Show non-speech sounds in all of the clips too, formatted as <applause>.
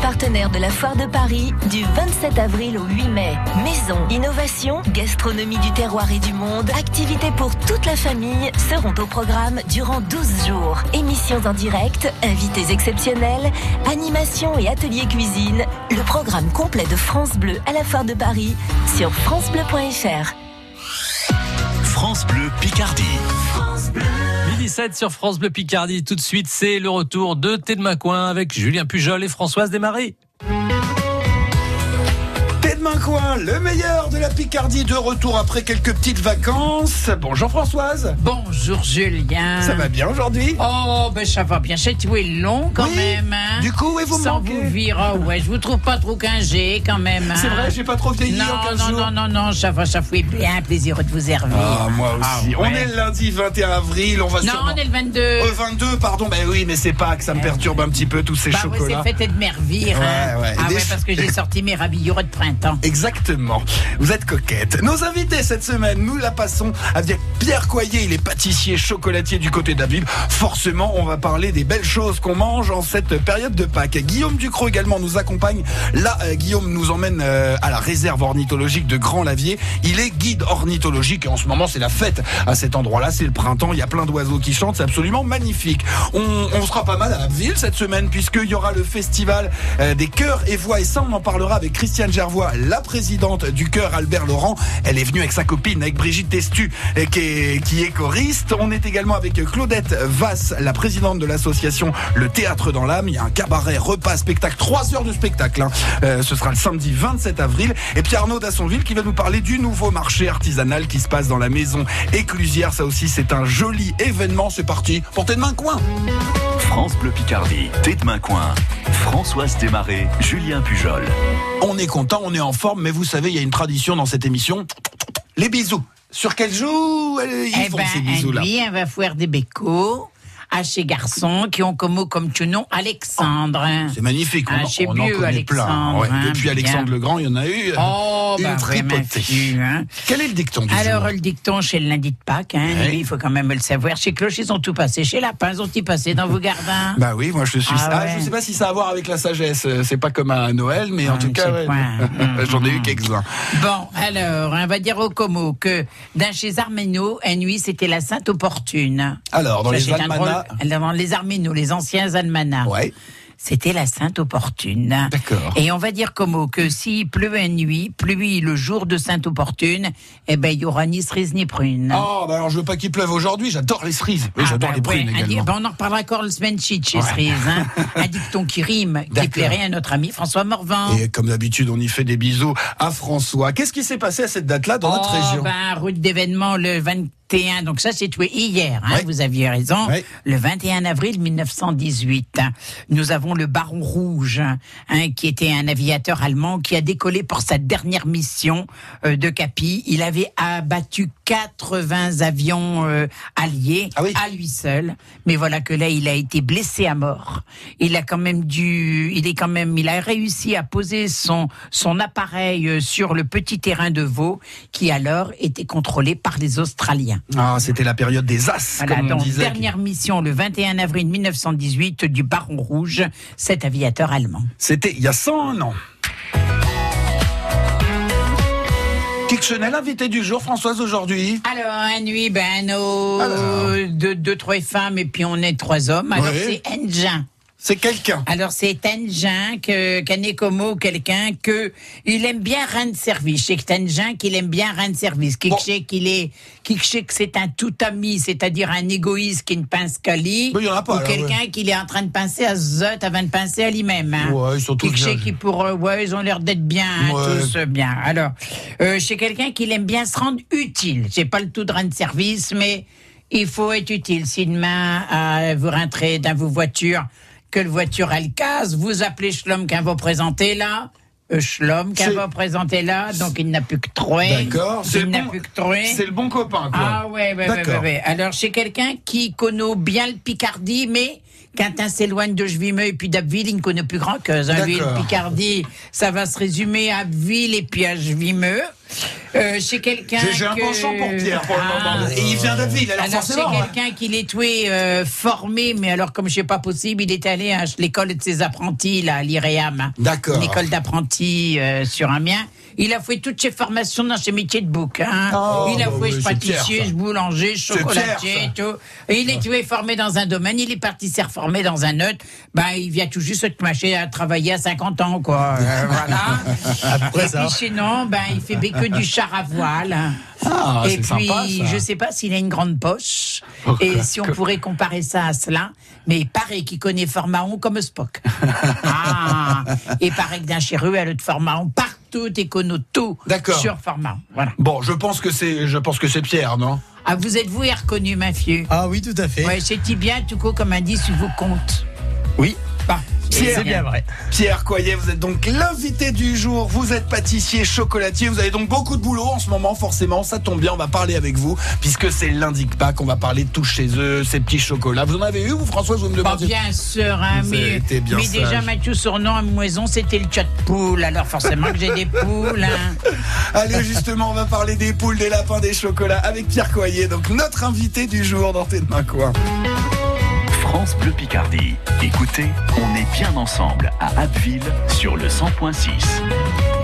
partenaire de la Foire de Paris du 27 avril au 8 mai. Maison, innovation, gastronomie du terroir et du monde, activités pour toute la famille seront au programme durant 12 jours. Émissions en direct, invités exceptionnels, animations et ateliers cuisine. Le programme complet de France Bleu à la Foire de Paris sur francebleu.fr. France Bleu Picardie. Midi 7 sur France Bleu Picardie. Tout de suite, c'est le retour de Thé de Macoin avec Julien Pujol et Françoise Desmarais. Coin, le meilleur de la Picardie, de retour après quelques petites vacances. Bonjour Françoise. Bonjour Julien. Ça va bien aujourd'hui? Oh, ben ça va bien. C'est tout est long quand Oui. même. Hein Du coup, oui, vous me Sans manquez. vous vire, oh, ouais, je vous trouve pas trop quingé quand même. hein. C'est vrai, j'ai pas trop vieilli non, en 15 non, jours. non, non, non, ça va, ça fait bien plaisir de vous servir. Ah, moi aussi. Ah, On ouais. est le lundi 21 avril, on va Non, sûrement... on est le 22. Euh, 22, pardon, ben oui, mais c'est pas que ça me perturbe un petit peu tous ces bah chocolats. c'est fête de mervire. hein. Ouais, ouais. Ah Des- ouais, parce que j'ai <laughs> sorti mes rabillures de printemps. Exactement. Vous êtes coquette. Nos invités cette semaine, nous la passons avec Pierre Coyer, il est pâtissier chocolatier du côté d'Aviv. Forcément, on va parler des belles choses qu'on mange en cette période de Pâques. Guillaume Ducrot également nous accompagne. Là, euh, Guillaume nous emmène euh, à la réserve ornithologique de Grand Lavier. Il est guide ornithologique en ce moment, c'est la fête à cet endroit-là. C'est le printemps. Il y a plein d'oiseaux qui chantent. C'est absolument magnifique. On, on sera pas mal à Abbeville cette semaine puisqu'il y aura le festival euh, des chœurs et voix. Et ça, on en parlera avec Christiane Gervois, la présidente du chœur Albert Laurent. Elle est venue avec sa copine, avec Brigitte Testu, qui est, choriste. On est également avec Claudette Vasse, la présidente de l'association Le Théâtre dans l'âme. Il y a un cabaret, repas, spectacle, trois heures de spectacle. hein. Euh, ce sera le samedi 27 avril. Et Pierre Arnaud d'Assonville qui va nous parler du nouveau marché artisanal qui se passe dans la maison éclusière. Ça aussi, c'est un joli événement. C'est parti. Portez de main coin. France Bleu Picardie. Thé de Macoin. Françoise Desmarais. Julien Pujol. On est content, on est en forme, mais vous savez, il y a une tradition dans cette émission. Les bisous. Sur quel jour euh, ils Eh font ben, ces bisous-là lui, on va faire des bécots à ces garçons qui ont comme mot comme tout nom Alexandre. C'est magnifique, on, Ah, chez on en plein. Alexandre, Ouais, hein, Depuis bien. Alexandre le Grand, il y en a eu euh, Oh, une bah, tripotée. fût, hein. Quel est le dicton du Alors, jour le dicton chez le lundi de Pâques, hein, Ouais. il faut quand même le savoir. Chez Cloche, ils ont tout passé. Chez Lapin, ils ont tout passé dans vos gardins. <laughs> Bah oui, moi je suis Ah ça. ouais. Je sais pas si ça a à voir avec la sagesse. euh, C'est pas comme à Noël, mais en Ah, tout cas, <laughs> j'en ai eu quelques-uns. Bon, alors, on va dire au Como que dans chez Arméno, un nuit, c'était la Sainte Opportune. Alors, dans les almanachs. Drôle- Dans les Arménos, les anciens almanachs. Ouais. C'était la Sainte Opportune. D'accord. Et on va dire comme que s'il pleut une nuit, pluie le jour de Sainte Opportune, eh ben, il y aura ni cerise ni prune. Oh, bah alors je veux pas qu'il pleuve aujourd'hui. J'adore les cerises. Oui, Ah, j'adore bah les prunes ouais, également. bah, on en reparlera encore le semaine cheat chez Ouais. Cerise. Hein. <laughs> un dicton qui rime, qui plairait à notre ami François Morvan. Et comme d'habitude, on y fait des bisous à François. Qu'est-ce qui s'est passé à cette date-là dans notre Oh, région? ben, route d'événement le 21, donc ça c'est tout hier, hein, vous aviez raison. Le 21 avril 1918, nous avons le Baron Rouge, hein, qui était un aviateur allemand qui a décollé pour sa dernière mission euh, de Capi. Il avait abattu 80 avions euh, alliés Ah oui. à lui seul, mais voilà que là il a été blessé à mort. Il a quand même dû, il est quand même, il a réussi à poser son son appareil euh, sur le petit terrain de veau qui alors était contrôlé par les Australiens. Ah, c'était la période des As, Voilà, comme on donc disait. dernière mission le 21 avril 1918 du Baron Rouge, cet aviateur allemand. C'était il y a 101 ans. Fictionnel invité du jour, Françoise, aujourd'hui. Alors, un nuit, ben, nos Alors. deux, deux, trois femmes et puis on est trois hommes. Alors, c'est Engin. C'est quelqu'un. Alors c'est Tengin que comme quelqu'un que il aime bien rendre service. C'est Tengin qu'il aime bien rendre service. Sait qu'il est, qui sait que c'est un tout ami, c'est-à-dire un égoïste qui ne pense qu'à lui, Mais il y en a pas, ou quelqu'un qui est en train de penser à Zot avant de penser à lui-même. Hein. Ouais, ils sont tous bien. qui pour eux, ouais, ils ont l'air d'être bien, hein, Ouais. tous euh, bien. Alors, euh, c'est quelqu'un qui aime bien se rendre utile. C'est pas le tout de rendre service, mais il faut être utile. Si demain euh, vous rentrez dans vos voitures, que le voiture elle casse, vous appelez Schlom qui va présenter là. Euh, Schlom C'est- va présenter là, donc il n'a plus que trois. D'accord. C'est Il le n'a bon- plus que trois. C'est le bon copain, quoi. Ah ouais, ouais, ouais, ouais, ouais. Alors c'est quelqu'un qui connaît bien le Picardie, mais Quentin s'éloigne de Jevimeux et puis d'Abbeville, il ne connaît plus grand que Abbeville, D'accord. Picardie. Ça va se résumer à Abbeville et puis à Jevimeux. Euh, chez quelqu'un J'ai j'ai un que- penchant pour Pierre pour le Ah. moment. Et il vient alors, Alors forcément. hein. quelqu'un qui l'est tué euh, formé, mais alors comme je sais pas possible, il est allé à l'école de ses apprentis là, à l'IREAM. D'accord. Une école d'apprentis euh, sur Amiens. Il a fait toutes ses formations dans ses métiers de bouquin. Oh, il a bah fait oui, pâtissier, Pierre, ça. boulanger, chocolatier, ça. tout. Et il est tué formé dans un domaine, il est parti se reformer dans un autre. Ben, il vient tout juste de marcher à travailler à 50 ans, quoi. Euh, voilà. <laughs> Après Et ça. puis sinon, ben, il fait que du char à voile. Ah, et puis, sympa, je sais pas s'il a une grande poche. Et si on pourrait comparer ça à cela. Mais il paraît qu'il connaît Formaon comme Spock. <laughs> ah, et paraît que d'un chez Ruelle de Formaon, tout D'accord. sur Formaon. Voilà. Bon, je pense que c'est, je pense que c'est Pierre, non? Ah, vous êtes vous et reconnu, ma fille? Ah oui, tout à fait. Ouais, c'est bien, tout coup, comme indice sur vos comptes. Oui, Bah, c'est bien vrai. Pierre Coyer, vous êtes donc l'invité du jour. Vous êtes pâtissier, chocolatier. Vous avez donc beaucoup de boulot en ce moment, forcément. Ça tombe bien, on va parler avec vous, puisque c'est lundi de Pâques. On va parler de tout chez eux, ces petits chocolats. Vous en avez eu, vous, Françoise Vous me Pas demandez? bien sûr, hein, Vous mais, bien déjà. Mathieu surnom à Moison, c'était le chat de poule. Alors forcément que j'ai des poules. Hein. <laughs> Allez, justement, on va parler des poules, des lapins, des chocolats avec Pierre Coyer, donc notre invité du jour dans Tes de main coin. France Bleu Picardie. Écoutez, on est bien ensemble à Abbeville sur le 100.6.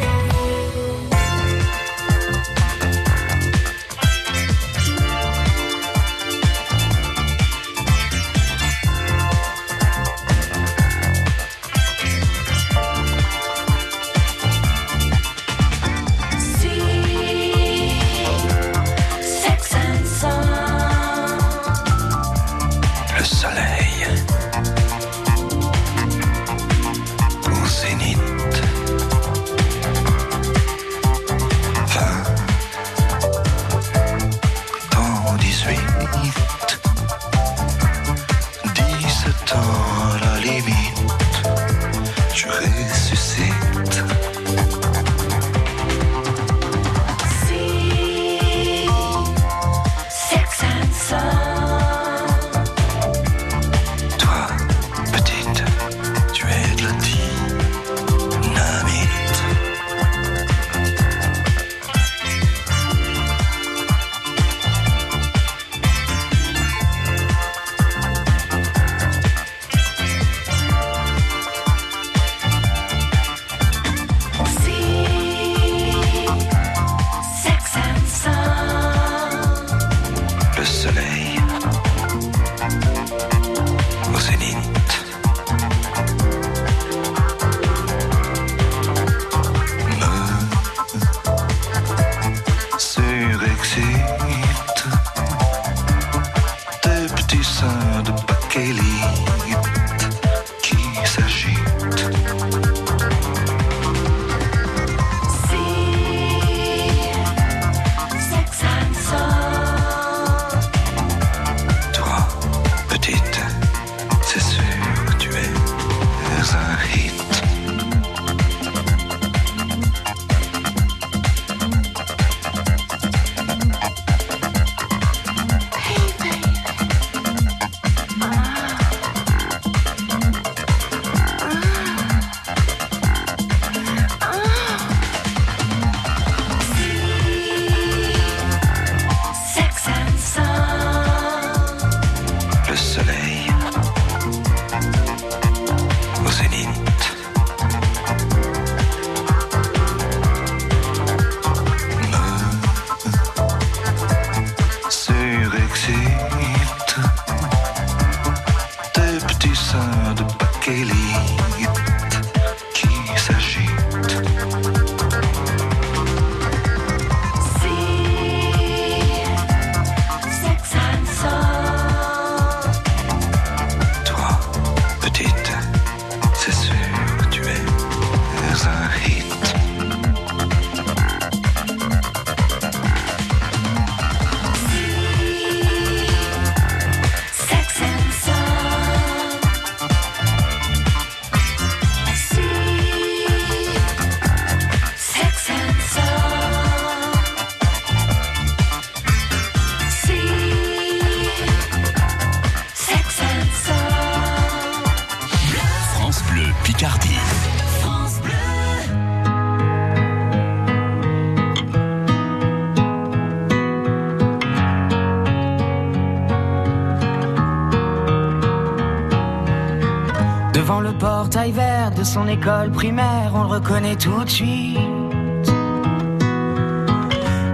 Le portail vert de son école primaire, on le reconnaît tout de suite.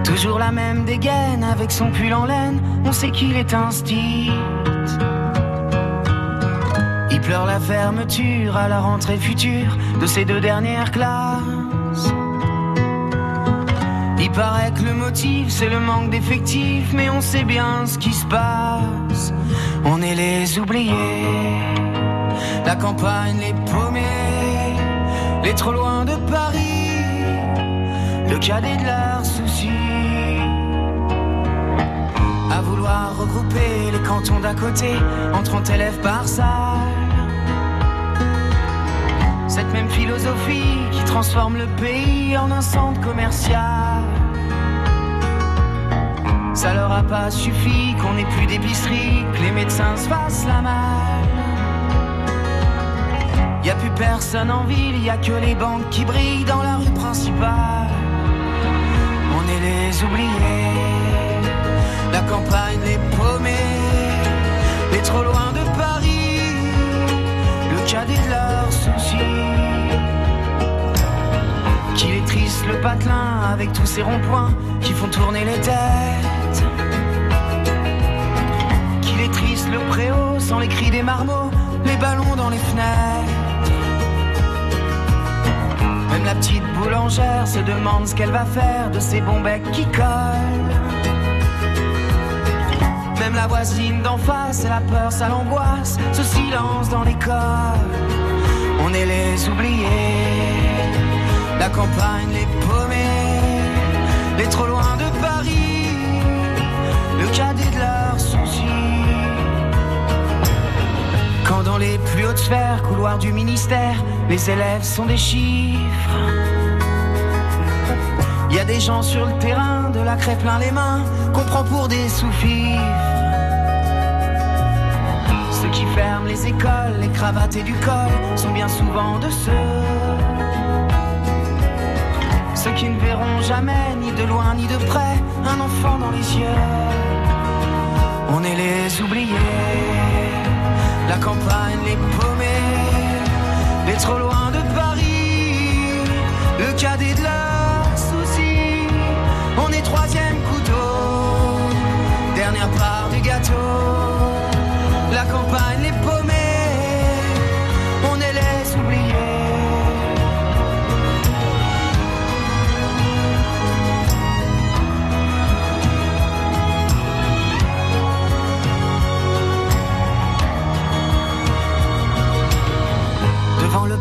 Toujours la même dégaine avec son pull en laine, on sait qu'il est style. Il pleure la fermeture à la rentrée future de ses deux dernières classes. Il paraît que le motif c'est le manque d'effectifs, mais on sait bien ce qui se passe. On est les oubliés, la campagne les paumés, les trop loin de Paris, le cadet de leurs soucis. À vouloir regrouper les cantons d'à côté en 30 élèves par salle. Cette même philosophie qui transforme le pays en un centre commercial. Ça leur a pas suffi qu'on ait plus d'épicerie, que les médecins se fassent la malle. Personne en ville, y a que les banques qui brillent dans la rue principale. On est les oubliés, la campagne les paumés, les trop loin de Paris, le cadet de leurs soucis. Qu'il est triste le patelin avec tous ces ronds-points qui font tourner les têtes. Qu'il est triste le préau sans les cris des marmots, les ballons dans les fenêtres. Même la petite boulangère se demande ce qu'elle va faire de ces bons becs qui collent. Même la voisine d'en face, elle a peur, ça l'angoisse, ce silence dans l'école. On est les oubliés, la campagne les paumés, les trop loin de Paris, le cadet de leurs soucis. Quand dans les plus hautes sphères, couloirs du ministère, les élèves sont des chiffres. Y a des gens sur le terrain, de la craie plein les mains, qu'on prend pour des sous-fifres. Ceux qui ferment les écoles, les cravates et du col sont bien souvent de ceux. Ceux qui ne verront jamais, ni de loin ni de près, un enfant dans les yeux. On est les oubliés, la campagne les paumés, les trop loin de Paris, le cadet de leurs soucis. On est troisième couteau, dernière part du gâteau. La campagne les paumés,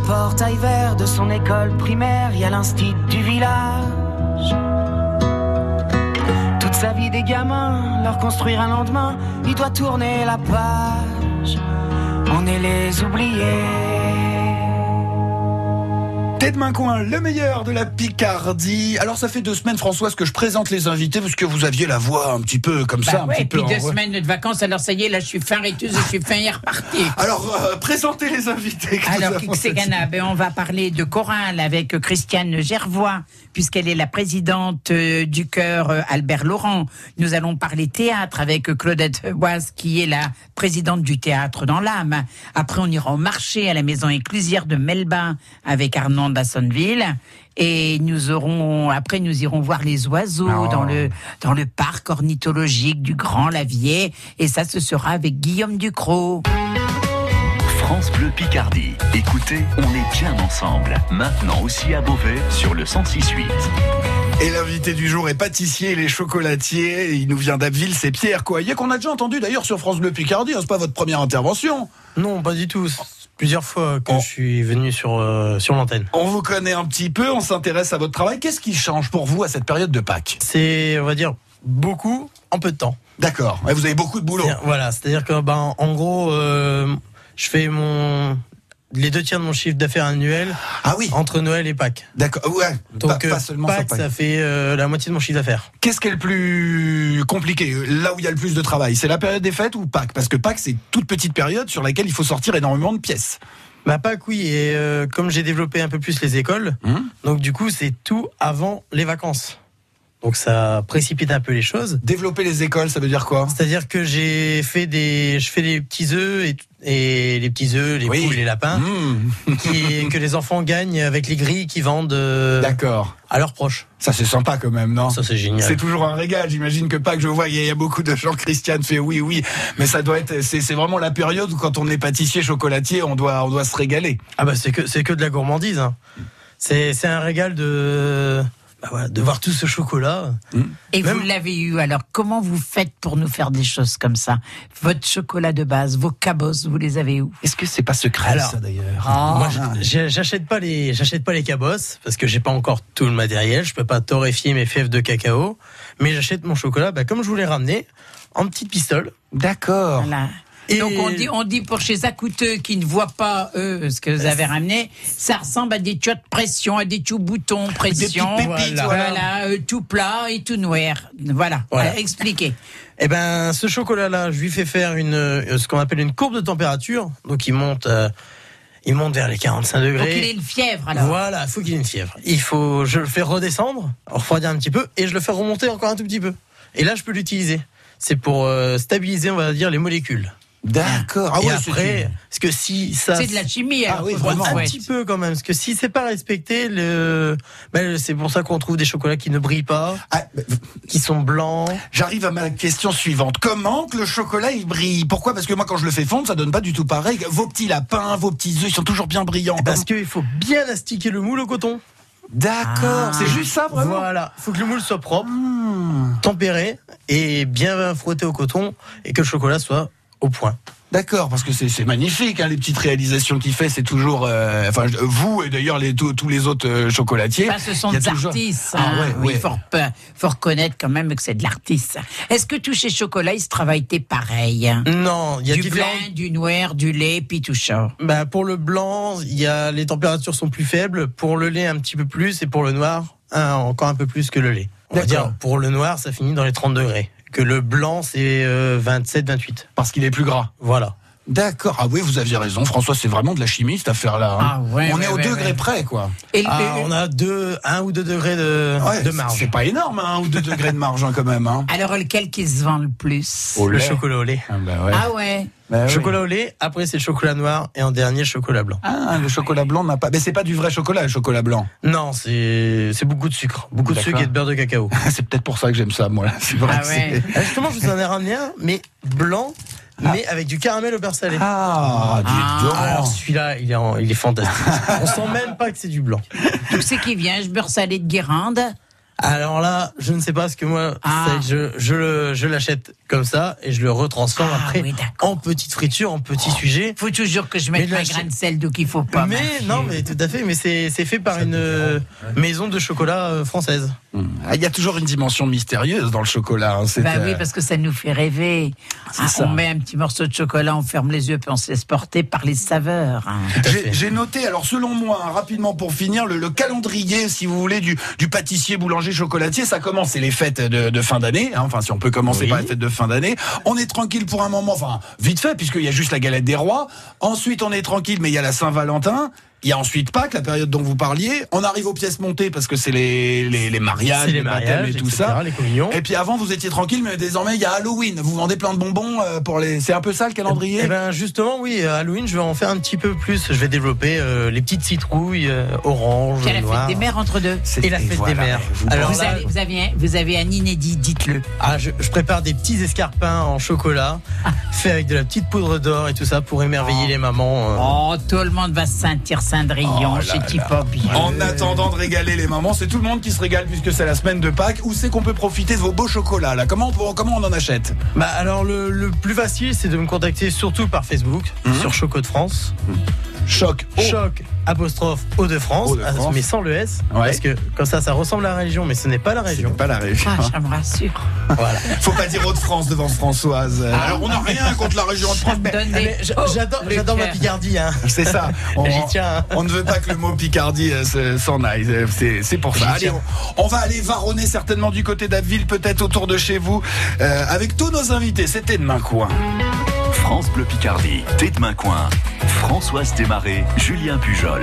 portail vert de son école primaire, il y a l'instit du village. Toute sa vie des gamins, leur construire un lendemain, il doit tourner la page. On est les oubliés. Tête main coin, le meilleur de la Picardie. Alors ça fait deux semaines, Françoise, que je présente les invités parce que vous aviez la voix un petit peu comme ça, Bah un ouais, petit et puis peu. deux en- semaines de vacances, alors ça y est, là je suis fin rétuse, je suis fin hier reparti. <laughs> Alors euh, présentez les invités. Alors, Kixegana, ben, on va parler de chorale avec Christiane Gervois, puisqu'elle est la présidente euh, du chœur euh, Albert Laurent. Nous allons parler théâtre avec Claudette Boise, qui est la présidente du théâtre dans l'âme. Après, on ira au marché à la maison éclusière de Melba avec Armand d'Assonville. Et nous aurons, après, nous irons voir les oiseaux Oh. dans le, dans le parc ornithologique du Grand Lavier. Et ça, ce sera avec Guillaume Ducrot. France Bleu Picardie. Écoutez, on est bien ensemble. Maintenant aussi à Beauvais sur le 106.8. Et l'invité du jour est pâtissier, il est chocolatier, il nous vient d'Abbeville, c'est Pierre Coyer, qu'on a déjà entendu d'ailleurs sur France Bleu Picardie, hein, c'est pas votre première intervention. Non, pas du tout. Plusieurs fois que je suis venu sur, euh, sur l'antenne. On vous connaît un petit peu, on s'intéresse à votre travail. Qu'est-ce qui change pour vous à cette période de Pâques? C'est, on va dire, beaucoup en peu de temps. D'accord, vous avez beaucoup de boulot. Voilà, c'est-à-dire que, ben, en gros, euh, je fais mon les deux tiers de mon chiffre d'affaires annuel Ah oui, entre Noël et Pâques. d'accord, ouais, Donc, pas, pas euh, seulement Pâques, Pâques. ça fait euh, la moitié de mon chiffre d'affaires. Qu'est-ce qui est le plus compliqué Là où il y a le plus de travail, c'est la période des fêtes ou Pâques? Parce que Pâques, c'est toute petite période sur laquelle il faut sortir énormément de pièces. Bah Pâques, oui. Et euh, comme j'ai développé un peu plus les écoles, Hum donc du coup, c'est tout avant les vacances. Donc ça précipite un peu les choses. Développer les écoles, ça veut dire quoi? C'est-à-dire que j'ai fait des, je fais des petits œufs et, et les petits œufs, les Oui. poules, les lapins, Mmh. qui, <laughs> que les enfants gagnent avec les grilles qu'ils vendent euh, D'accord. à leurs proches. Ça c'est sympa quand même, non? Ça c'est génial. C'est toujours un régal. J'imagine que pas que je vois, il y, a- il y a beaucoup de gens. Christiane fait oui, oui, mais ça doit être. C'est c'est vraiment la période où quand on est pâtissier, chocolatier, on doit, on doit se régaler. Ah bah c'est que c'est que de la gourmandise. hein. C'est c'est un régal de bah voilà, de voir tout ce chocolat. Et Même- vous l'avez eu, alors comment vous faites pour nous faire des choses comme ça? Votre chocolat de base, vos cabosses, vous les avez où? Est-ce que c'est pas secret Alors, ça d'ailleurs? Moi, j'ai- j'achète pas les j'achète pas les cabosses parce que j'ai pas encore tout le matériel. Je peux pas torréfier mes fèves de cacao, mais j'achète mon chocolat bah, comme je vous l'ai ramené en petite pistole. D'accord. Voilà. Et- Donc on dit, on dit pour chez Acouteux qui ne voient pas eux ce que vous avez ramené, ça ressemble à des tuyaux de pression, à des tuyaux boutons pression, petites pépites, voilà, voilà. euh, tout plat et tout noir. Voilà, Voilà. Expliquez. Eh ben, ce chocolat-là, je lui fais faire une, euh, ce qu'on appelle une courbe de température. Donc, il monte, euh, il monte vers les 45 Pour degrés. qu'il ait une fièvre alors. Voilà, il faut qu'il ait une fièvre. Il faut, je le fais redescendre, refroidir un petit peu, et je le fais remonter encore un tout petit peu. Et là, je peux l'utiliser. C'est pour euh, stabiliser, on va dire, les molécules. D'accord. Ah ouais, c'est après, parce que si ça, C'est de la chimie Ah alors. oui, faut vraiment. un petit peu quand même, parce que si c'est pas respecté, le, ben, c'est pour ça qu'on trouve des chocolats qui ne brillent pas, Ah, bah, qui sont blancs. J'arrive à ma question suivante. Comment que le chocolat il brille? Pourquoi? Parce que moi quand je le fais fondre, ça donne pas du tout pareil. Vos petits lapins, vos petits œufs, ils sont toujours bien brillants. Parce qu'il faut bien astiquer le moule au coton. D'accord. Ah. C'est juste ça vraiment? Voilà, faut que le moule soit propre, Hmm. tempéré et bien frotté au coton et que le chocolat soit au point. D'accord, parce que c'est c'est magnifique, hein, les petites réalisations qu'il fait, c'est toujours, euh, enfin vous et d'ailleurs les tous tous les autres euh, chocolatiers. Ce sont des toujours- artistes. Ah hein. ouais, Oui, ouais. faut, reconnaître quand même que c'est de l'artiste. Est-ce que tous ces chocolats, ils se travaillent pareil Non, il y a Du différents. blanc, du noir, du lait, puis tout ça. Bah, pour le blanc, il y a les températures sont plus faibles. Pour le lait, un petit peu plus, et pour le noir, un- encore un peu plus que le lait. On va D'accord. dire pour le noir, ça finit dans les 30 degrés. Que le blanc, c'est 27-28. Parce qu'il est plus gras. Voilà. D'accord. Ah oui, vous aviez raison, François, c'est vraiment de la chimie cette affaire-là. hein. Ah ouais, On ouais, est au ouais, degré ouais. près, quoi. Et le- Ah, on a deux, un ou deux degrés de, Ouais, de marge. C'est pas énorme, hein, un ou deux degrés de marge hein, quand même. Hein. alors, lequel qui se vend le plus Au le chocolat au lait. Ah, bah ouais. Ah ouais Bah oui. Chocolat au lait, après c'est le chocolat noir, et en dernier, le chocolat blanc. Ah, le chocolat blanc n'a pas. Mais c'est pas du vrai chocolat, le chocolat blanc. Non, c'est c'est beaucoup de sucre. Beaucoup de sucre et de beurre de cacao. <laughs> c'est peut-être pour ça que j'aime ça, moi. C'est vrai. Ah que ouais. c'est- Ah, Justement, je vous en ai ramené un, mais blanc, mais avec du caramel au beurre salé. Ah, dis Ah, donc. Alors celui-là, il est, en- il est fantastique. On sent même pas que c'est du blanc. Tout ce qui vient, je beurre salé de Guérande. Alors là, je ne sais pas ce que moi, Ah. je, je, le- je l'achète comme ça et je le retransforme Ah après oui, en petite friture, en petit sujet. Faut toujours que je mette de chi- grain de sel d'eau qu'il faut pas. mais ma non, mais tout à fait. Mais c'est c'est fait par une euh, maison de chocolat euh, française. Ah, Il y a toujours une dimension mystérieuse dans le chocolat. hein, Bah euh, oui, parce que ça nous fait rêver. Ah, on met un petit morceau de chocolat, on ferme les yeux, puis on se laisse porter par les saveurs. hein. J'ai noté, alors selon moi, hein, rapidement pour finir, le, le calendrier, si vous voulez, du, du pâtissier, boulanger, chocolatier, ça commence, c'est les fêtes de, de fin d'année, hein, enfin si on peut commencer Oui. par les fêtes de fin d'année. On est tranquille pour un moment, enfin vite fait, puisqu'il y a juste la galette des rois. Ensuite, on est tranquille, mais il y a la Saint-Valentin. Il y a ensuite Pâques, la période dont vous parliez. On arrive aux pièces montées parce que c'est les, les, les mariages, les baptêmes mariages et tout etc., ça. les communions. Et puis avant, vous étiez tranquille, mais désormais, il y a Halloween. Vous vendez plein de bonbons euh, pour les. C'est un peu ça le calendrier? Eh ben justement, oui, à Halloween, je vais en faire un petit peu plus. Je vais développer euh, les petites citrouilles euh, orange, Puis à la fête des mères entre deux? C'est- Et la fête voilà, des mères. vous Alors Vous là, avez, vous, avez, vous avez un inédit, dites-le. Ah, je, je prépare des petits escarpins en chocolat, fait avec de la petite poudre d'or et tout ça pour émerveiller les mamans. euh. Oh, tout le monde va se sentir Cendrillon Oh chez. En attendant de régaler les mamans, c'est tout le monde qui se régale puisque c'est la semaine de Pâques. Où c'est qu'on peut profiter de vos beaux chocolats là comment on, comment on en achète? Bah alors le, le plus facile, c'est de me contacter surtout par Facebook Mhm. sur Choco de France, Choc. Oh. Choc apostrophe Eau de France, Eau de ah, France. mais sans le S, Ouais. parce que comme ça, ça ressemble à la région, mais ce n'est pas la région. pas la région. Ah, ça me rassure. Voilà. <laughs> Faut pas dire Hauts-de-France devant Françoise. Alors on n'a rien contre la région mais donne Ah, Oh, J'adore, ma. Picardie. Hein. c'est ça. <laughs> On, J'y tiens. hein. on ne veut pas que le mot Picardie euh, se- s'en aille. Euh, C'est, c'est pour ça. Allez, on va aller varonner certainement du côté d'Abbeville, peut-être autour de chez vous, euh, avec tous nos invités. C'était demain quoi. France Bleu Picardie, Tête Coin, Françoise Desmarais, Julien Pujol.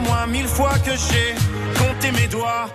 mille fois que j'ai compté mes doigts.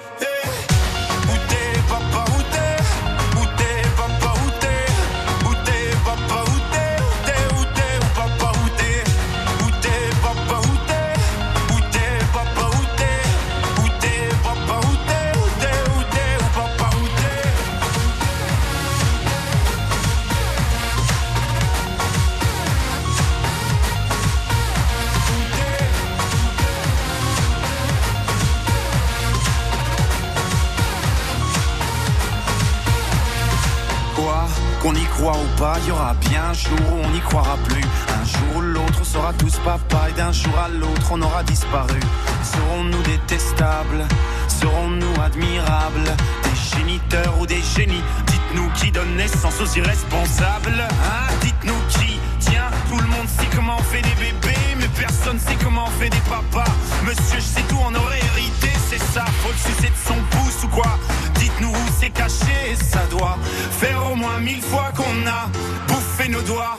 Qu'on y croit ou pas, il y aura bien un jour où on n'y croira plus. Un jour ou l'autre, on sera tous papa et d'un jour à l'autre, on aura disparu. Serons-nous détestables? Serons-nous admirables? Des géniteurs ou des génies? Dites-nous qui donne naissance aux irresponsables Hein? Dites-nous qui? Tiens, tout le monde sait comment on fait des bébés, mais personne sait comment on fait des papas. Monsieur, je sais tout, on aurait hérité, c'est ça. Faut le de son pouce ou quoi? Caché, ça doit faire au moins mille fois qu'on a bouffé nos doigts.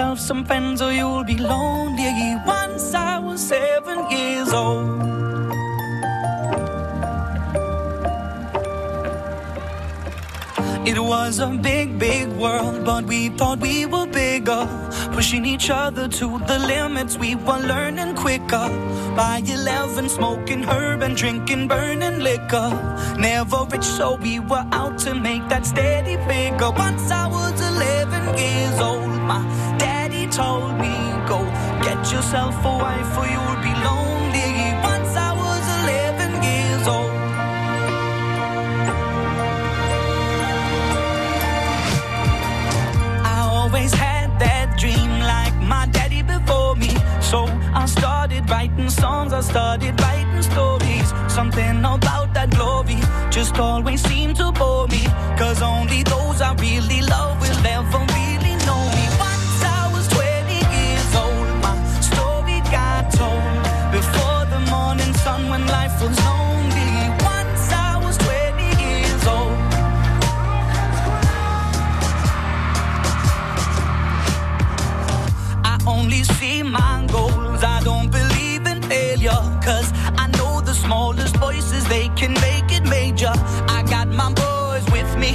yourself some friends or you'll be lonely. Once I was seven years old. It was a big, big world, but we thought we were bigger. Pushing each other to the limits, we were learning quicker. By 11, smoking herb and drinking burning liquor. Never rich, so we were out to make that steady figure. Once I was Yourself a wife or you'll be lonely. Once I was 11 years old. I always had that dream like my daddy before me. So I started writing songs, I started writing stories. Something about that glory just always seemed to bore me. Cause only those I really love will ever really know me. They can make it major. I got my boys with me,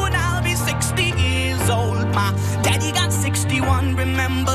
My daddy got 61. Remember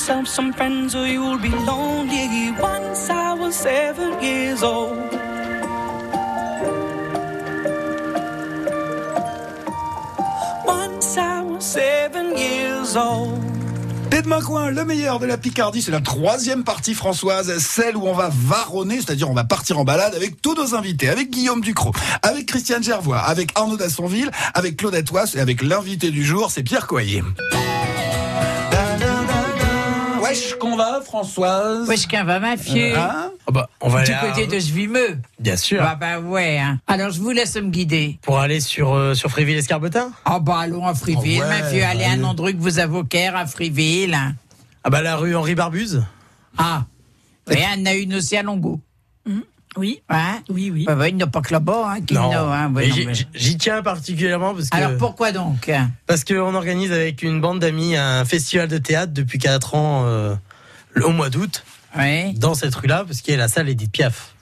yourself some friends or you'll be lonely. Once I was seven years old. Once I was seven years old. Tête main coin, le meilleur de la Picardie, c'est la troisième partie Françoise, celle où on va varonner, c'est-à-dire on va partir en balade avec tous nos invités, avec Guillaume Ducrot, avec Christiane Gervois, avec Arnaud Dassonville, avec Claudette Wass et avec l'invité du jour, c'est Pierre Coyer. Wesh, qu'on va, Françoise Où est-ce qu'on va, ma fille Hein Ah bah, on va Du aller à- côté de Svimeux. Bien sûr. Ah bah ouais. hein. Alors je vous laisse me guider. Pour aller sur, euh, sur Fréville-Escarbotin Ah bah allons à Friville, Oh ouais, ma fille. Allez à un allez. endroit que vous avez au Caire, à Friville. Ah bah la rue Henri Barbuse? Ah. Oui, on a une aussi à Longo. Oui, Hein? Oui, oui. Bah, bah, il n'y a pas que là-bas, hein, hein, ouais, Et non, j'y- mais- j'y- J'y tiens particulièrement parce que Alors pourquoi donc? parce qu'on organise avec une bande d'amis un festival de théâtre depuis 4 ans euh, le- au mois d'août Oui. dans cette rue-là parce qu'il y a la salle Edith Piaf.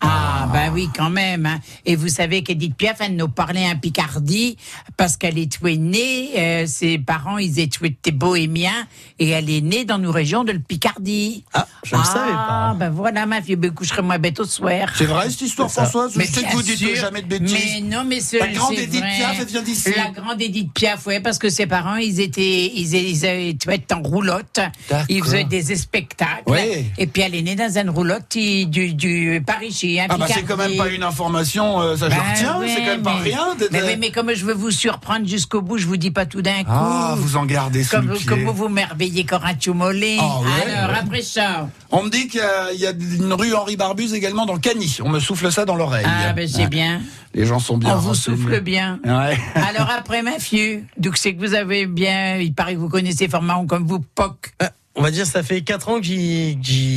Ah, bah oui, quand même. hein. Et vous savez qu'Edith Piaf, elle nous parlait en Picardie parce qu'elle est née, euh, ses parents, ils étaient bohémiens et elle est née dans nos régions de Picardie. Ah, je ne savais Ah, pas. ben voilà, ma fille, ben, coucherai moins bête au soir. C'est vrai cette histoire. Françoise Je sais que vous dites jamais de bêtises. Mais non, mais ce, La grande Edith vrai. Piaf, elle vient d'ici. La grande Edith Piaf, ouais, parce que ses parents, ils étaient, ils, ils étaient en roulotte. Ils faisaient des spectacles. Ouais. Et puis elle est née dans une roulotte du, du Paris-Chi, hein, Ah bah c'est quand même pas une information, euh, ça je retiens, ouais, c'est quand même pas mais- rien. Mais, oui, mais comme je veux vous surprendre jusqu'au bout, je vous dis pas tout d'un coup. Ah, vous en gardez sous comme, le pied. comme vous vous merveillez Corinthio Mollet. Ah ouais, Alors, ouais. après ça. On me dit qu'il y a, il y a une rue Henri Barbuse également dans Cagny. On me souffle ça dans l'oreille. Ah, ben c'est Ouais. bien. Les gens sont bien. On vous souffle bien. Ouais. <laughs> Alors après, ma fille, donc c'est que vous avez bien, il paraît que vous connaissez Formaon comme vous, POC. Euh, On va dire ça fait 4 ans que j'y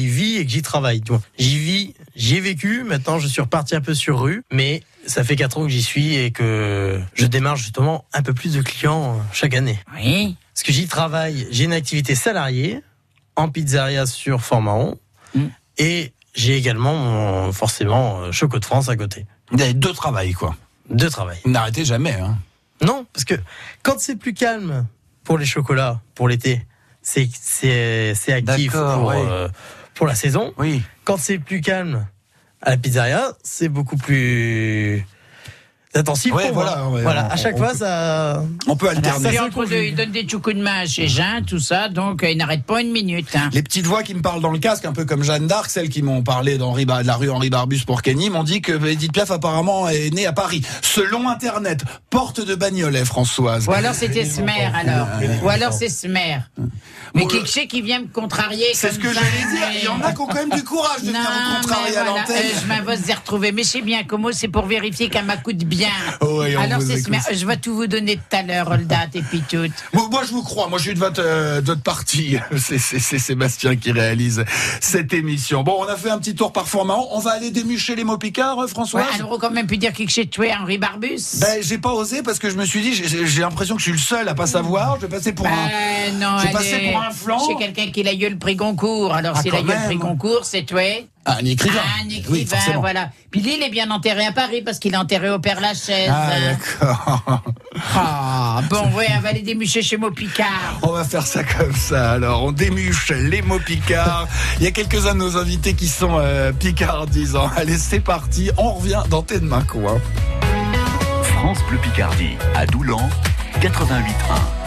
vis et que j'y travaille. tu vois. J'y vis, j'y ai vécu. Maintenant, je suis reparti un peu sur rue, mais ça fait 4 ans que j'y suis et que je démarre justement un peu plus de clients euh, chaque année. Oui. Parce que j'y travaille, j'ai une activité salariée en pizzeria sur Fort-Mahon. Mm. Et j'ai également mon, forcément euh, Choco de France à côté. Deux travails, quoi. Deux travail. Vous N'arrêtez jamais, hein. Non, parce que quand c'est plus calme pour les chocolats, pour l'été, c'est c'est c'est actif pour euh, pour la saison. Oui. Quand c'est plus calme à la pizzeria, c'est beaucoup plus intensif. Ouais, voilà, ouais, voilà. on- À chaque on fois, peut- ça. On peut alterner. entre deux, il donne des coups de main chez Jean, tout ça, donc euh, il n'arrête pas une minute. hein. Les petites voix qui me parlent dans le casque, un peu comme Jeanne d'Arc, celles qui m'ont parlé d'Henri Bar- de la rue Henri Barbus pour Kenny, m'ont dit que Edith Piaf apparemment est née à Paris. Selon Internet, porte de Bagnolet, Françoise. Ou alors c'était Smer, alors. Ou alors c'est Smer. Mais Bon, qui sais qui vient me contrarier C'est ce que ça, j'allais dire. Il y en a qui ont quand même du courage de Non, venir vous contrarier mais à voilà, l'antenne. euh, je m'avance les retrouver. Mais c'est bien, comment c'est pour vérifier qu'elle m'écoute bien. Oui, on Alors c'est. Je vais tout vous donner tout à l'heure, le date <laughs> et puis tout. Moi, moi, je vous crois. Moi, je suis de votre, euh, de votre partie. <laughs> C'est, c'est- c'est Sébastien qui réalise cette émission. Bon, on a fait un petit tour parfois marrant. On va aller démucher les mots picards, euh, François. Ouais, alors on aurait quand même pu dire que j'ai tué Henri Barbus. Ben, j'ai pas osé parce que je me suis dit, j'ai, j'ai l'impression que je suis le seul à pas savoir. Je vais passer pour un. Ben, non, passer est- pour un flanc. Chez quelqu'un qui a eu le prix Goncourt. Alors, Ah, s'il a eu quand le prix. Goncourt, c'est tué. Ah, un écrivain. Ah, un écrivain, voilà. Puis lui, il est bien enterré à Paris parce qu'il est enterré au Père Lachaise. Ah, hein. d'accord. Ah, bon, ouais, on va aller démucher chez Mopicard. On va faire ça comme ça. Alors, on démuche les mots picards. Il y a quelques-uns de nos invités qui sont euh, picardisants. Allez, c'est parti. On revient dans tes mains, quoi. France Bleu Picardie, à Doulan, 88.1.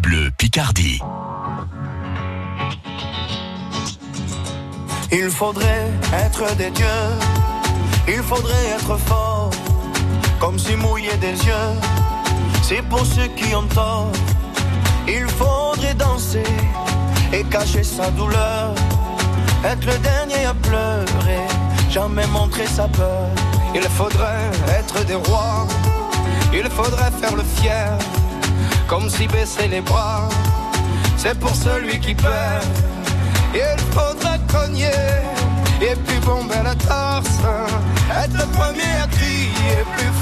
Bleu Picardie. Il faudrait être des dieux, il faudrait être fort, comme si mouiller des yeux, c'est pour ceux qui ont tort. Il faudrait danser et cacher sa douleur, être le dernier à pleurer, jamais montrer sa peur. Il faudrait être des rois, il faudrait faire le fier, comme si baisser les bras, c'est pour celui qui perd. Il faudrait cogner et puis bomber la torse, être le premier à crier plus fort.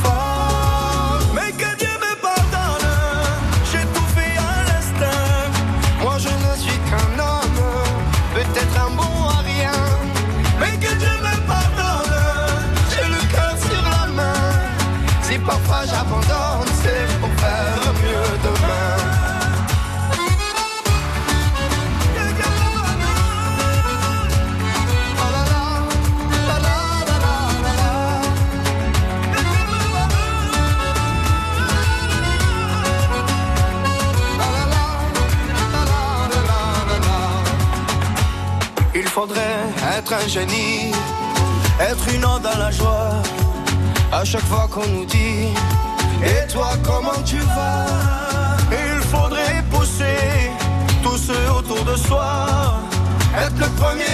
Faudrait être un génie, être une ode à la joie. À chaque fois qu'on nous dit, et toi comment tu vas? Il faudrait pousser tous ceux autour de soi, être le premier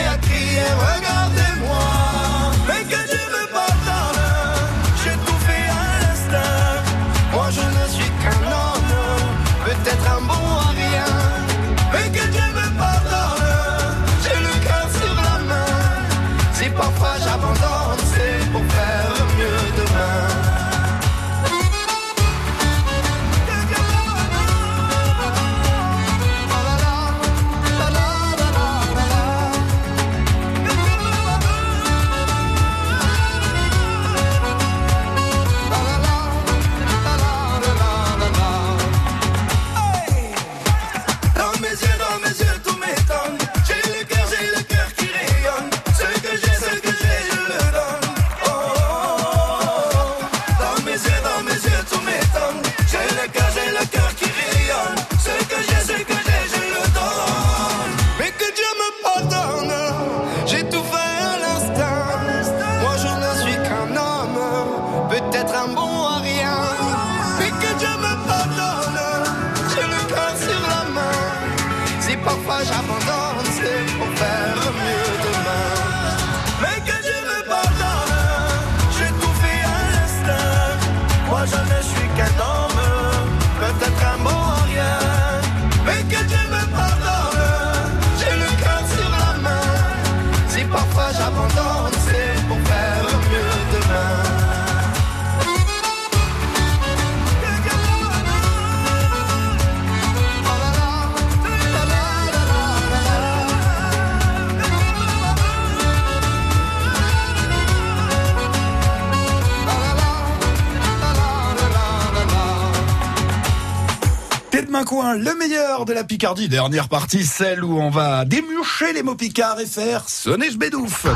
Le meilleur de la Picardie. Dernière partie, celle où on va démucher les mots picards et faire sonner je bédouf.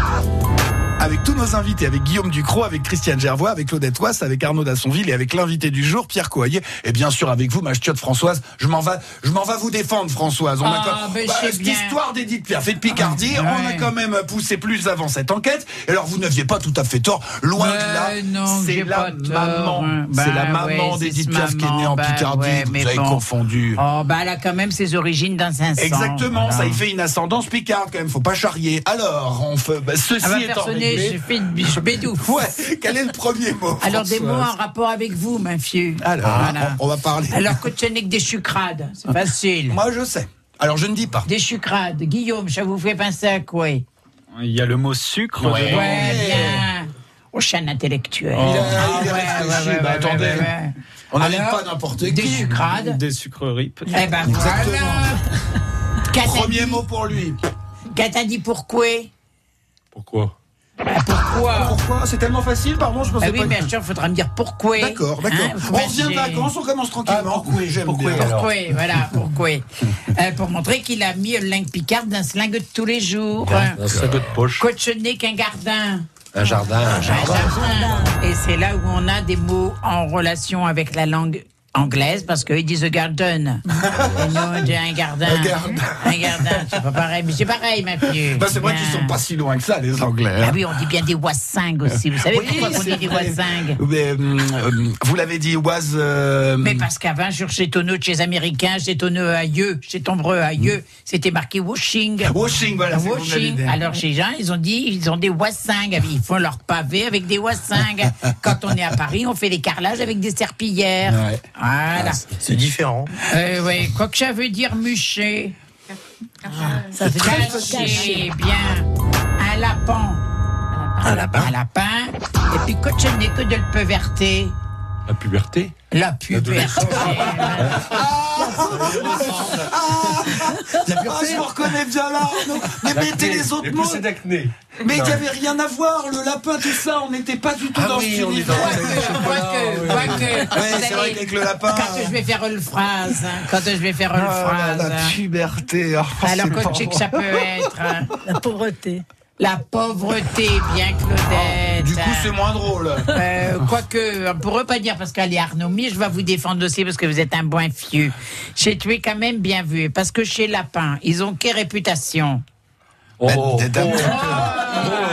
Avec tous nos invités, avec Guillaume Ducrot, avec Christiane Gervois, avec Claudette Wass, avec Arnaud Dassonville et avec l'invité du jour, Pierre Coyer. Et bien sûr, avec vous, ma chiotte Françoise. Je m'en vais, je m'en vais vous défendre, Françoise. On a Ah, quand- ben, Bah, cette histoire d'Edith Piaf et de Picardie, Ah, on a quand même poussé plus avant cette enquête. Et alors, vous n'aviez pas tout à fait tort. Loin de là. Ouais, non, c'est la maman. c'est la maman ouais, d'Edith Piaf qui est née en bah, Picardie. ouais, vous avez bon. confondu. Oh, bah, elle a quand même ses origines dans un sang. Exactement, voilà. ça y fait une ascendance picarde quand même, faut pas charrier. Alors, on fait, bah, ceci étant je fais une biche bédouf. Ouais, quel est le premier mot Alors, des mots en rapport avec vous, ma fille. Alors, Voilà. on, on va parler. Alors, cochonnique des chucrades, c'est facile. Moi, je sais. Alors, je ne dis pas. Des chucrades. Guillaume, ça vous fait penser à quoi? Il y a le mot sucre. Ouais. Ouais, bien. Au chaîne intellectuel. Il a- il a Ah, ouais, réfléchi. ouais, ouais, Bah, ouais, attendez. On Alors, pas n'importe qui. Des chucrades. Des sucreries. peut-être. Eh ben voilà. Qu'a t'a Premier mot pour lui. Qu'a t'a dit pourquoi Pourquoi? Pourquoi Pourquoi? C'est tellement facile, pardon, je pensais Ah oui, pas. bien sûr, il faudra me dire pourquoi. D'accord, d'accord. Hein, on revient de vacances, on commence tranquillement. pourquoi? J'aime Pourquoi, bien? alors Pourquoi, voilà, pourquoi? Euh, Pour montrer qu'il a mis le lingue picard dans ce lingue de tous les jours. Un sac de poche. Cochonné qu'un gardin. Un jardin, un Un jardin. jardin. Et c'est là où on a des mots en relation avec la langue anglaise parce qu'ils disent a garden. Et nous, on dit un gardin. Un gardin. Un c'est pas pareil. Mais c'est pareil, ma fille. Bah, c'est vrai qu'ils sont pas si loin que ça, les Anglais. hein. Ah oui, on dit bien des wassingues aussi. Vous savez Oui, pourquoi on dit des Mais, hum, hum, vous l'avez dit, was. euh, Mais parce qu'avant, sur chez Tonneau, chez les Américains, chez Tonneau à Yeux, chez Tombreux à Yeux, c'était marqué washing. Washing, voilà, Washing. Alors chez gens, ils ont dit, ils ont des wassingues. Ils font leur pavé avec des wassingues. <laughs> Quand on est à Paris, on fait les carrelages avec des serpillères. Ouais. Voilà. C'est différent. Euh, ouais. Quoi que ça veut dire mucher. Ça fait Cacher, bien. Un lapin. Un lapin. Un lapin. Et puis, quand je n'ai que de le peverter. La puberté La puberté. <laughs> Ah, je me reconnais bien là. Mais mettez les autres mots. d'acné. Mais il n'y avait rien à voir, le lapin, tout ça, on n'était pas du tout Ah dans est univers. dans- Quoique, quoique. Ouais, Vous c'est vrai allez- qu'avec le lapin. Quand je vais faire une phrase, hein, quand je vais faire une Ah, phrase. la hein. puberté. Alors, que ça peut être. hein. la pauvreté. La pauvreté, bien Claudette. Du coup, c'est moins drôle. Euh, Quoique, on pourrait pas dire parce qu'elle est Arnaud, mais je vais vous défendre aussi parce que vous êtes un bon fieux. Chez tu es quand même bien vu parce que chez Lapin, ils ont quelle réputation? Oh, Des <laughs>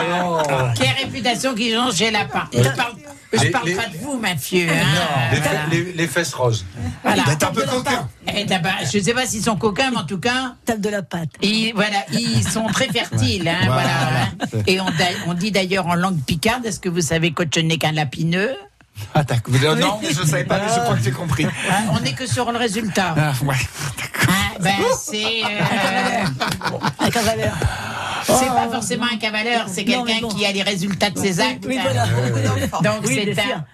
dames. Quelle réputation qu'ils ont chez Lapin Je parle, je parle les- pas de vous, ma fieux. hein. les, Voilà. les- les fesses roses. Voilà. D'être un peu coquin. Eh, je sais pas s'ils sont coquins, mais en tout cas, Tape de la pâte. ils, voilà, ils sont très fertiles. Hein, Voilà. voilà, hein. Et on, dit d'ailleurs en langue picarde, est-ce que vous savez que je n'ai qu'un lapineux? Ah, d'accord. Non, mais je savais pas, mais je crois que j'ai compris. Hein, On n'est que sur le résultat. Ah, ouais. Hein, ben, c'est euh. C'est pas forcément un cavaleur, c'est quelqu'un qui a les résultats de ses actes. Donc c'est un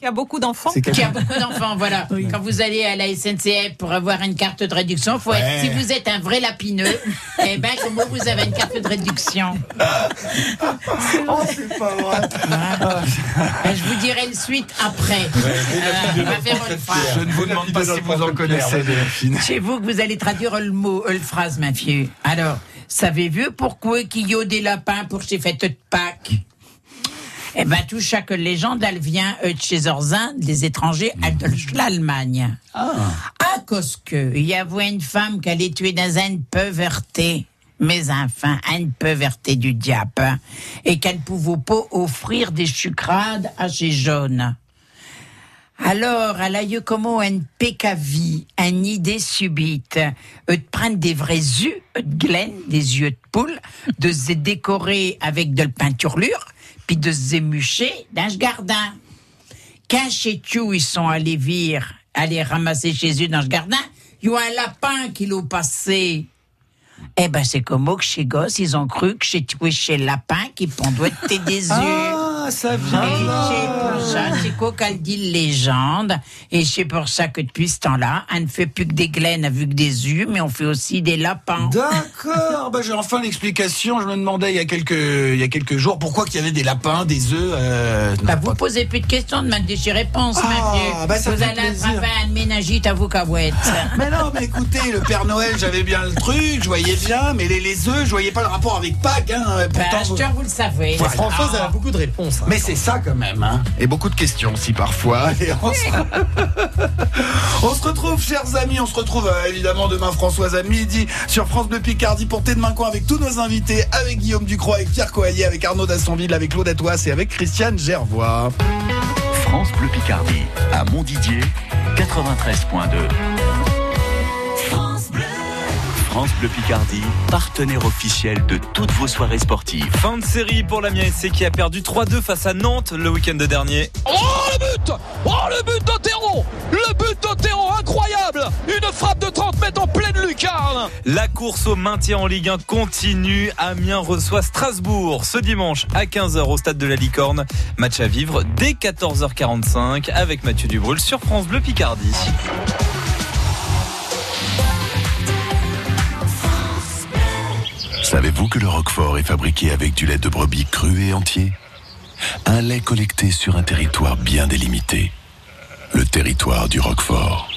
Il y a beaucoup d'enfants. Qui a beaucoup d'enfants, voilà. Quand vous allez à la SNCF pour avoir une carte de réduction, faut être, Ouais. si vous êtes un vrai lapineux, <laughs> eh ben comment vous avez une carte de réduction <laughs> Oh, c'est pas vrai. Ben, Je vous dirai le suite après. Euh. Je ne vous demande pas si vous en connaissez, Delphine. C'est vous que vous allez traduire le mot, euh, le phrase, ma fille. Alors, savez-vous pourquoi qu'il y a des lapins pour ces fêtes de Pâques? Eh ben, tout chaque légende, elle vient de chez Orzin, des étrangers, elle de l'Allemagne. À cause que, il y avait une femme qui allait tuer dans une pauvreté. Mes enfants, une pauvreté du diable. hein, Et qu'elle ne pouvait pas offrir des sucrades à ces jeunes. Alors, elle a eu comment un PKV, une idée subite, de prendre des vrais yeux de glaine, des yeux de poule, de se décorer avec de la peinturlure, puis de se émucher dans ce jardin. Quand chez Tchou, ils sont allés vire, aller ramasser chez eux dans ce jardin, il y a un lapin qui l'a passé. Eh ben, c'est comme que chez Gosse, ils ont cru que chez Tchou, chez Lapin, qui pondait des <laughs> yeux. Ah, ça Et vient c'est là. pour ça, c'est quoi qu'elle dit légende? Et c'est pour ça que depuis ce temps-là, on ne fait plus que des glaines vu que des yeux, mais on fait aussi des lapins. D'accord, bah, j'ai enfin l'explication. Je me demandais il y a quelques, il y a quelques jours pourquoi qu'il y avait des lapins, des œufs. Euh, Bah, vous pas- posez plus de questions, demandez des réponses, Ah, bah, ça vous allez attraper un ménagite à vos cahuètes. Mais non, mais écoutez, le Père Noël, j'avais bien le truc, je voyais bien, mais les, les œufs, je voyais pas le rapport avec Pâques. Hein, Bah, pourtant, vous- acheteur, vous le savez. Voilà. Françoise, elle a beaucoup de réponses. Mais c'est ça quand même, hein. Et beaucoup de questions aussi parfois. <laughs> Et on, se... <laughs> on se retrouve, chers amis, on se retrouve euh, évidemment demain, Françoise, à midi sur France Bleu Picardie pour Thé de Main avec tous nos invités, avec Guillaume Ducroix, avec Pierre Coallier, avec Arnaud Dassonville, avec Claude Atois et avec Christiane Gervois. France Bleu Picardie, à Montdidier, 93.2. France Bleu Picardie, partenaire officiel de toutes vos soirées sportives. Fin de série pour l'Amiens SC qui a perdu 3-2 face à Nantes le week-end dernier. Oh le but Oh le but d'Otero Le but d'Otero incroyable Une frappe de 30 mètres en pleine lucarne La course au maintien en Ligue 1 continue. Amiens reçoit Strasbourg ce dimanche à 15h au stade de la Licorne. Match à vivre dès 14h45 avec Mathieu Dubrul sur France Bleu Picardie. Savez-vous que le Roquefort est fabriqué avec du lait de brebis cru et entier? Un lait collecté sur un territoire bien délimité. Le territoire du Roquefort.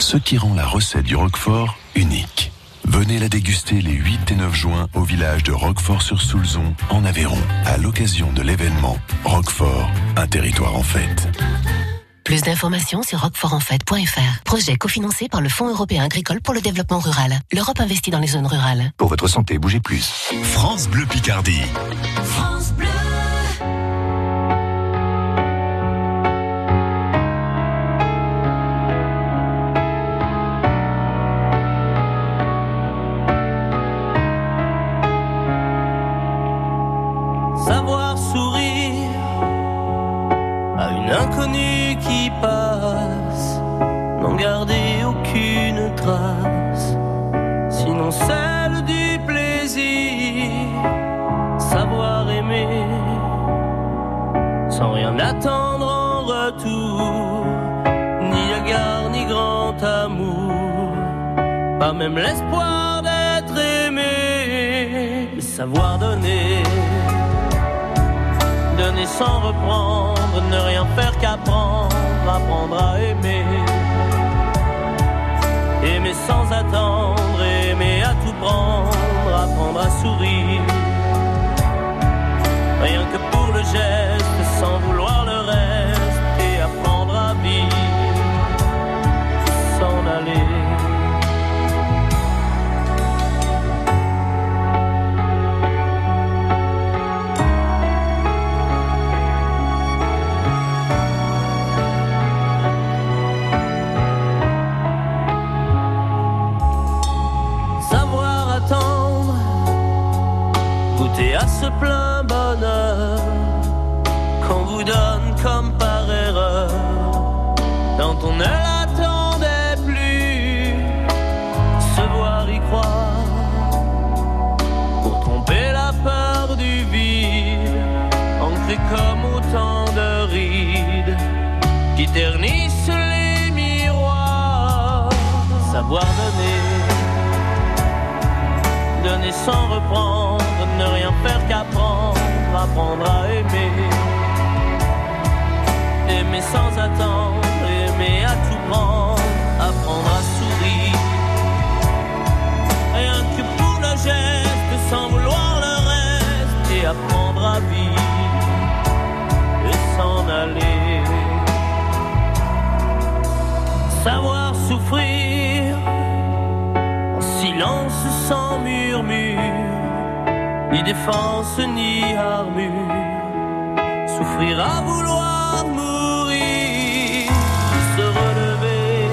Ce qui rend la recette du Roquefort unique. Venez la déguster les 8 et 9 juin au village de Roquefort-sur-Soulzon, en Aveyron, à l'occasion de l'événement Roquefort, un territoire en fête. Plus d'informations sur roquefortenfête.fr. Projet cofinancé par le Fonds européen agricole pour le développement rural. L'Europe investit dans les zones rurales. Pour votre santé, bougez plus. France Bleu Picardie. France Bleu. Qui passe, n'en garder aucune trace, sinon celle du plaisir, savoir aimer sans rien attendre en retour, ni égard ni grand amour, pas même l'espoir d'être aimé, mais savoir donner. Donner sans reprendre, ne rien faire qu'apprendre, apprendre à aimer. Aimer sans attendre, aimer à tout prendre, apprendre à sourire. Goûter à ce plein bonheur qu'on vous donne comme par erreur. Quand on ne l'attendait plus, se voir y croire. Pour tromper la peur du vide, ancré comme autant de rides qui ternissent les miroirs, savoir donner donner sans reprendre, ne rien faire qu'apprendre, apprendre à aimer. Aimer sans attendre, aimer à tout prendre, apprendre à sourire. Rien que pour le geste, sans vouloir le reste, et apprendre à vivre et s'en aller. Savoir souffrir en silence sans murmure, ni défense ni armure, souffrir à vouloir mourir, se relever.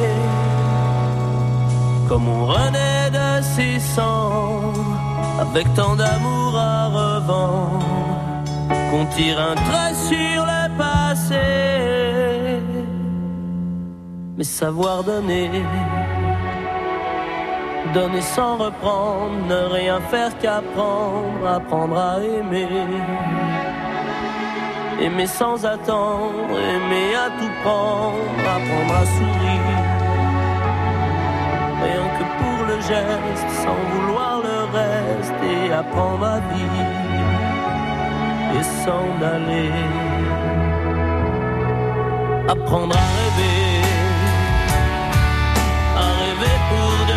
Comme on renaît de ses cendres, avec tant d'amour à revendre, qu'on tire un trait sur le passé, mais savoir donner donner sans reprendre, ne rien faire qu'apprendre, apprendre à aimer. Aimer sans attendre, aimer à tout prendre, apprendre à sourire. Rien que pour le geste, sans vouloir le reste, et apprendre à vivre et s'en aller. Apprendre à rêver, à rêver pour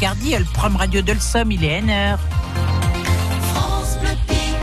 Picardie, le prom radio de il est 1 heure.